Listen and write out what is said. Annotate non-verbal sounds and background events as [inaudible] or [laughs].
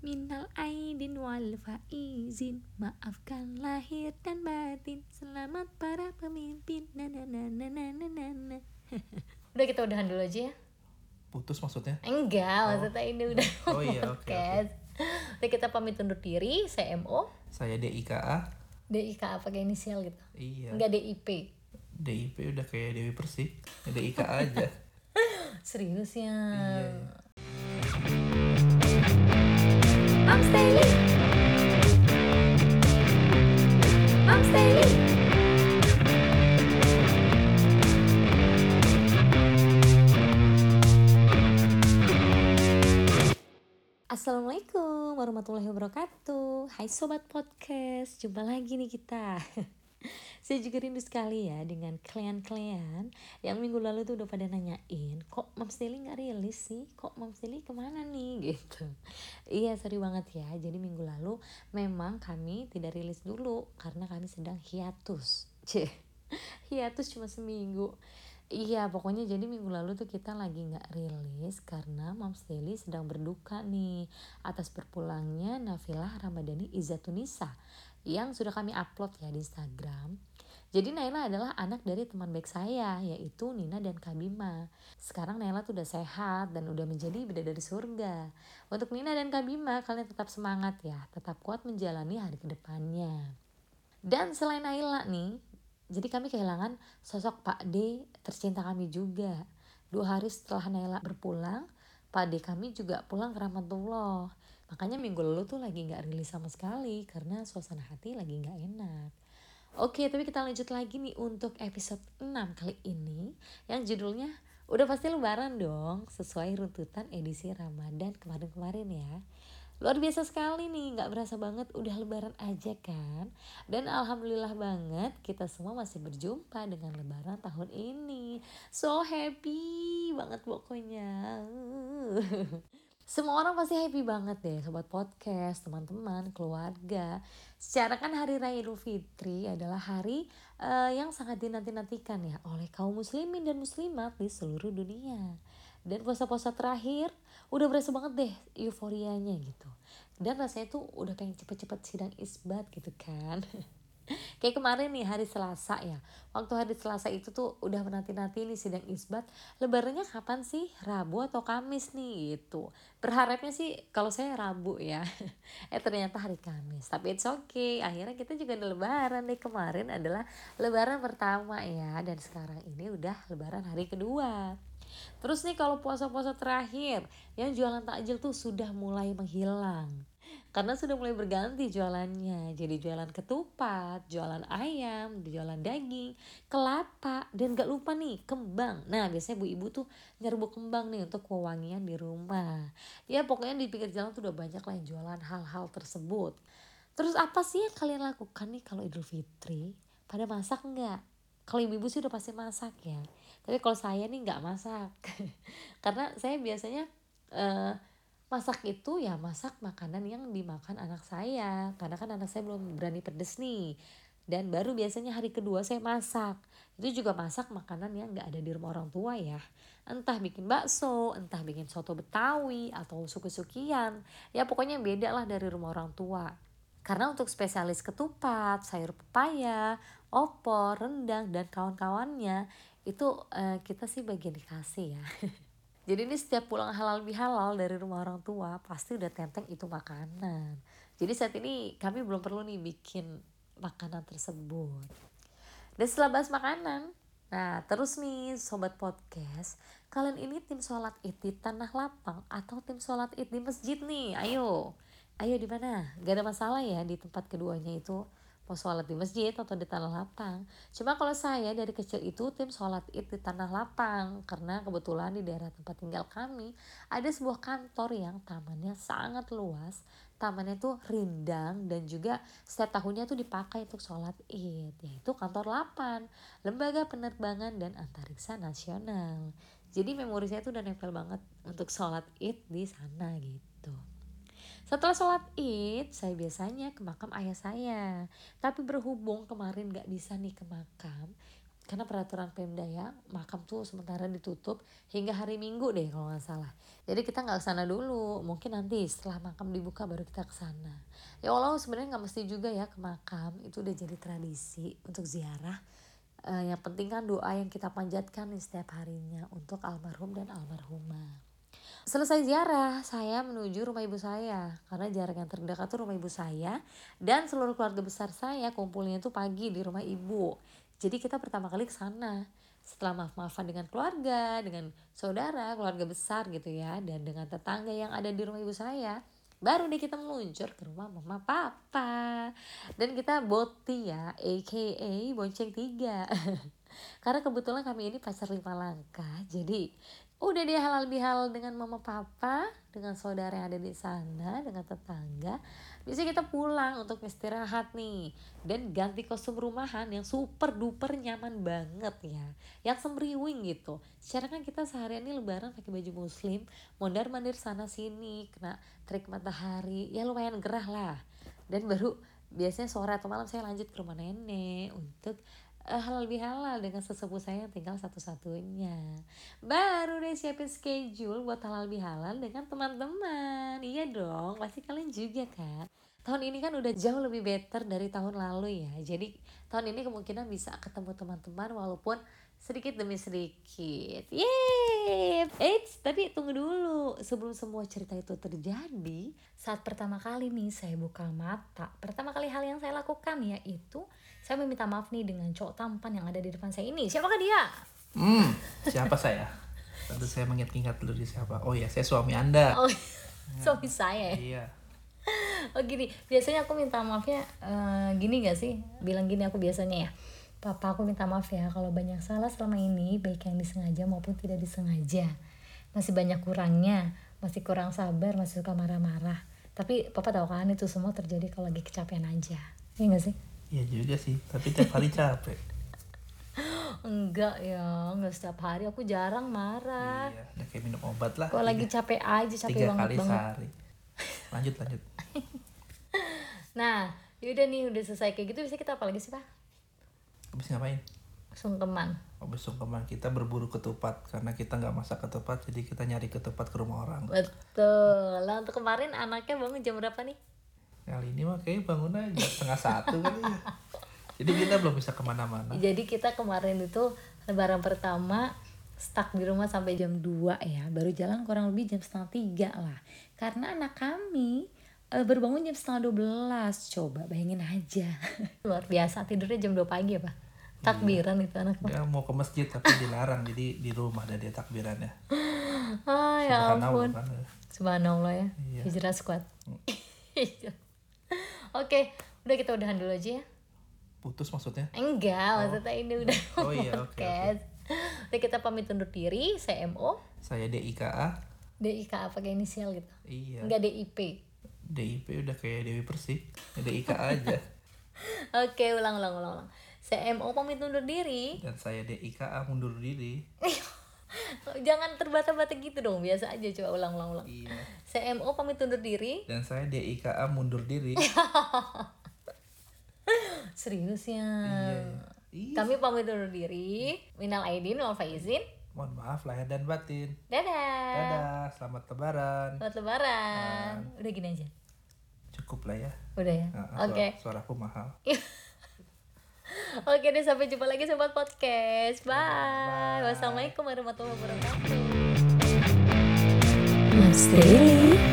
Minal aidin wal faizin Maafkan lahir dan batin Selamat para pemimpin na na na na na na na na. [laughs] Udah kita udahan dulu aja ya Putus maksudnya? Enggak, maksudnya ini udah [laughs] Oh iya, oke, podcast. Udah kita pamit undur diri, saya MO Saya DIKA. DIK apa pakai inisial gitu Iya. Enggak DIP DIP udah kayak Dewi Persik. DIKA aja. [laughs] Serius ya Iya. Assalamualaikum warahmatullahi wabarakatuh. Hai Sobat Podcast Jumpa lagi nih kita [laughs] [laughs] Saya juga rindu sekali ya dengan klien-klien Yang minggu lalu tuh udah pada nanyain Kok Moms Daily gak rilis sih? Kok Moms Daily ke mana nih? [laughs] Gitu. Iya sorry banget ya. Jadi minggu lalu memang kami tidak rilis dulu Karena kami sedang hiatus. [laughs] Cih Hiatus cuma seminggu. Iya pokoknya jadi minggu lalu tuh kita lagi nggak rilis karena Moms Daily sedang berduka nih atas berpulangnya Nafilah Ramadhani Izzatunisa yang sudah kami upload ya di Instagram. Jadi Naila adalah anak dari teman baik saya yaitu Nina dan Kabima. Sekarang Naila tuh udah sehat dan udah menjadi bidadari surga. Untuk Nina dan Kabima kalian tetap semangat ya, tetap kuat menjalani hari ke depannya. Dan selain Naila nih, jadi kami kehilangan sosok Pak D tercinta kami juga. Dua hari setelah Naila berpulang, Pak D kami juga pulang ke Rahmatullah. Makanya minggu lalu tuh lagi nggak rilis sama sekali karena suasana hati lagi nggak enak. Oke, tapi kita lanjut lagi nih untuk episode 6 kali ini yang judulnya udah pasti lebaran dong sesuai runtutan edisi Ramadan kemarin-kemarin ya. Luar biasa sekali nih, nggak berasa banget udah lebaran aja kan. Dan alhamdulillah banget kita semua masih berjumpa dengan lebaran tahun ini. So happy banget pokoknya. [laughs] Semua orang pasti happy banget deh sobat podcast, teman-teman, keluarga. Secara kan hari raya Idul Fitri adalah hari uh, yang sangat dinanti-nantikan ya oleh kaum muslimin dan muslimat di seluruh dunia. Dan puasa-puasa terakhir udah berasa banget deh euforianya gitu. Dan rasanya tuh udah pengen cepet-cepet sidang isbat gitu kan. [laughs] Kayak kemarin nih hari Selasa ya. Waktu hari Selasa itu tuh udah menanti-nanti nih sidang isbat. Lebarannya kapan sih? Rabu atau Kamis nih gitu. Berharapnya sih kalau saya Rabu ya. [laughs] Eh ternyata hari Kamis. Tapi it's okay. Akhirnya kita juga ada lebaran nih Kemarin adalah lebaran pertama ya. Dan sekarang ini udah lebaran hari kedua. Terus nih kalau puasa-puasa terakhir Yang jualan takjil tuh sudah mulai menghilang karena sudah mulai berganti jualannya. Jadi jualan ketupat jualan ayam jualan daging kelapa dan gak lupa nih kembang. Nah biasanya bu ibu tuh nyerbu kembang nih untuk pewangian di rumah. Ya pokoknya di pinggir jalan tuh udah banyak lah yang jualan hal-hal tersebut. Terus apa sih yang kalian lakukan nih kalau idul fitri? Pada masak nggak? Kalau ibu-ibu sih udah pasti masak ya. Tapi kalau saya nih nggak masak. [laughs] Karena saya biasanya uh, masak itu ya masak makanan yang dimakan anak saya. Karena kan anak saya belum berani pedes nih. Dan baru biasanya hari kedua saya masak. Itu juga masak makanan yang nggak ada di rumah orang tua ya. Entah bikin bakso entah bikin soto betawi atau suku-sukian ya pokoknya beda lah dari rumah orang tua. Karena untuk spesialis ketupat, sayur pepaya, opor, rendang, dan kawan-kawannya itu uh, kita sih bagian dikasih ya. [laughs] Jadi ini setiap pulang halal bihalal dari rumah orang tua pasti udah tenteng itu makanan. Jadi saat ini kami belum perlu nih bikin makanan tersebut. Dan setelah bahas makanan, nah terus nih sobat podcast, kalian ini tim sholat id di tanah lapang atau tim sholat id di masjid nih? Ayo, ayo di mana? Gak ada masalah ya di tempat keduanya itu mau sholat di masjid atau di tanah lapang. Cuma kalau saya dari kecil itu tim sholat id di tanah lapang karena kebetulan di daerah tempat tinggal kami ada sebuah kantor yang tamannya sangat luas, tamannya tuh rindang dan juga setiap tahunnya tuh dipakai untuk sholat id yaitu kantor lapan, lembaga penerbangan dan antariksa nasional. Jadi memori saya tuh udah nempel banget untuk sholat id di sana gitu. Setelah sholat id, saya biasanya ke makam ayah saya. Tapi berhubung kemarin gak bisa nih ke makam, karena peraturan Pemda ya makam tuh sementara ditutup hingga hari Minggu deh kalau nggak salah. Jadi kita nggak ke sana dulu mungkin nanti setelah makam dibuka baru kita ke sana ya Allah sebenarnya nggak mesti juga ya ke makam itu udah jadi tradisi untuk ziarah. Uh, yang penting kan doa yang kita panjatkan nih setiap harinya untuk almarhum dan almarhumah Selesai ziarah, saya menuju rumah ibu saya. Karena jarak yang terdekat tuh rumah ibu saya. Dan seluruh keluarga besar saya kumpulnya itu pagi di rumah ibu. Jadi kita pertama kali ke sana. Setelah maaf-maafan dengan keluarga, dengan saudara, keluarga besar gitu ya. Dan dengan tetangga yang ada di rumah ibu saya, baru deh kita meluncur ke rumah mama papa. Dan kita boti ya aka bonceng tiga. [laughs] Karena kebetulan kami ini pacar lima langkah. Jadi udah dia halal bihal dengan mama papa dengan saudara yang ada di sana dengan tetangga. Bisa kita pulang untuk istirahat nih. Dan ganti kostum rumahan yang super duper nyaman banget ya. Yang semriwing gitu. Secara kan kita seharian ini lebaran pakai baju muslim mondar mandir sana sini kena trik matahari. Ya lumayan gerah lah. Dan baru biasanya sore atau malam saya lanjut ke rumah nenek untuk halal bihalal dengan sesepuh saya yang tinggal satu-satunya baru deh siapin schedule buat halal bihalal dengan teman-teman iya dong pasti kalian juga kan tahun ini kan udah jauh lebih better dari tahun lalu ya jadi tahun ini kemungkinan bisa ketemu teman-teman walaupun sedikit demi sedikit. Yeay! Eits, tapi tunggu dulu. Sebelum semua cerita itu terjadi, saat pertama kali nih saya buka mata, pertama kali hal yang saya lakukan yaitu saya meminta maaf nih dengan cowok tampan yang ada di depan saya ini. Siapakah dia? Hmm, siapa saya? Tentu saya mengingat-ingat dulu di siapa. Oh ya, saya suami Anda. Oh, [laughs] suami saya. Iya. Oh gini, biasanya aku minta maafnya uh, gini gak sih? Bilang gini aku biasanya ya Papa aku minta maaf ya kalau banyak salah selama ini baik yang disengaja maupun tidak disengaja. Masih banyak kurangnya, masih kurang sabar, masih suka marah-marah. Tapi papa tahu kan itu semua terjadi kalau lagi kecapean aja. Iya gak sih? Iya juga sih, tapi tiap hari capek. [laughs] enggak ya, enggak setiap hari aku jarang marah. Iya, ya kayak minum obat lah. Kalau lagi capek aja, capek tiga banget kali banget. sehari. Lanjut lanjut. [laughs] nah, yaudah nih udah selesai kayak gitu bisa kita apa lagi sih pak? Habis ngapain? Sungkeman. Habis sungkeman kita berburu ketupat karena kita nggak masak ketupat jadi kita nyari ketupat ke rumah orang. Betul. Lah untuk kemarin anaknya bangun jam berapa nih? Kali ini mah kayak bangun aja setengah satu kali ya. Jadi kita belum bisa ke mana-mana. Jadi kita kemarin itu lebaran pertama stuck di rumah sampai jam 2 ya. Baru jalan kurang lebih jam setengah tiga lah. Karena anak kami uh, baru bangun jam setengah 12 coba bayangin aja. [laughs] Luar biasa tidurnya jam 2 pagi ya pak? Takbiran iya. itu anak dia mau ke masjid tapi dilarang. Jadi di rumah ada dia takbirannya. Ah ya ampun. kan, ya. subhanallah ya. Iya. hijrah squad [laughs] oke udah kita udahan dulu aja ya. Putus maksudnya? Enggak oh. maksudnya ini udah oh iya oke okay, okay. udah kita pamit undur diri saya MO saya DIKA DIKA pakai inisial gitu? Iya. Enggak DIP DIP udah kayak Dewi Persik. DIK aja. [laughs] Oke ulang ulang ulang ulang. Saya MO pamit undur diri. Dan saya DIKA mundur diri [laughs] [laughs] jangan terbata-bata gitu dong biasa aja coba ulang ulang ulang iya. saya MO pamit undur diri. Dan saya DIKA mundur diri. [laughs] Serius ya? Iya, iya. kami pamit undur diri. Minal aidin wal faizin. Mohon maaf lahir dan batin. Dadah. Dadah selamat lebaran. Selamat lebaran. Nah. udah gini aja. Cukup lah ya. Udah ya? Nah, oke. okay. suara, suaraku mahal [laughs] oke deh sampai jumpa lagi sobat podcast. Bye, bye. wassalamualaikum warahmatullahi wabarakatuh. Mas Daily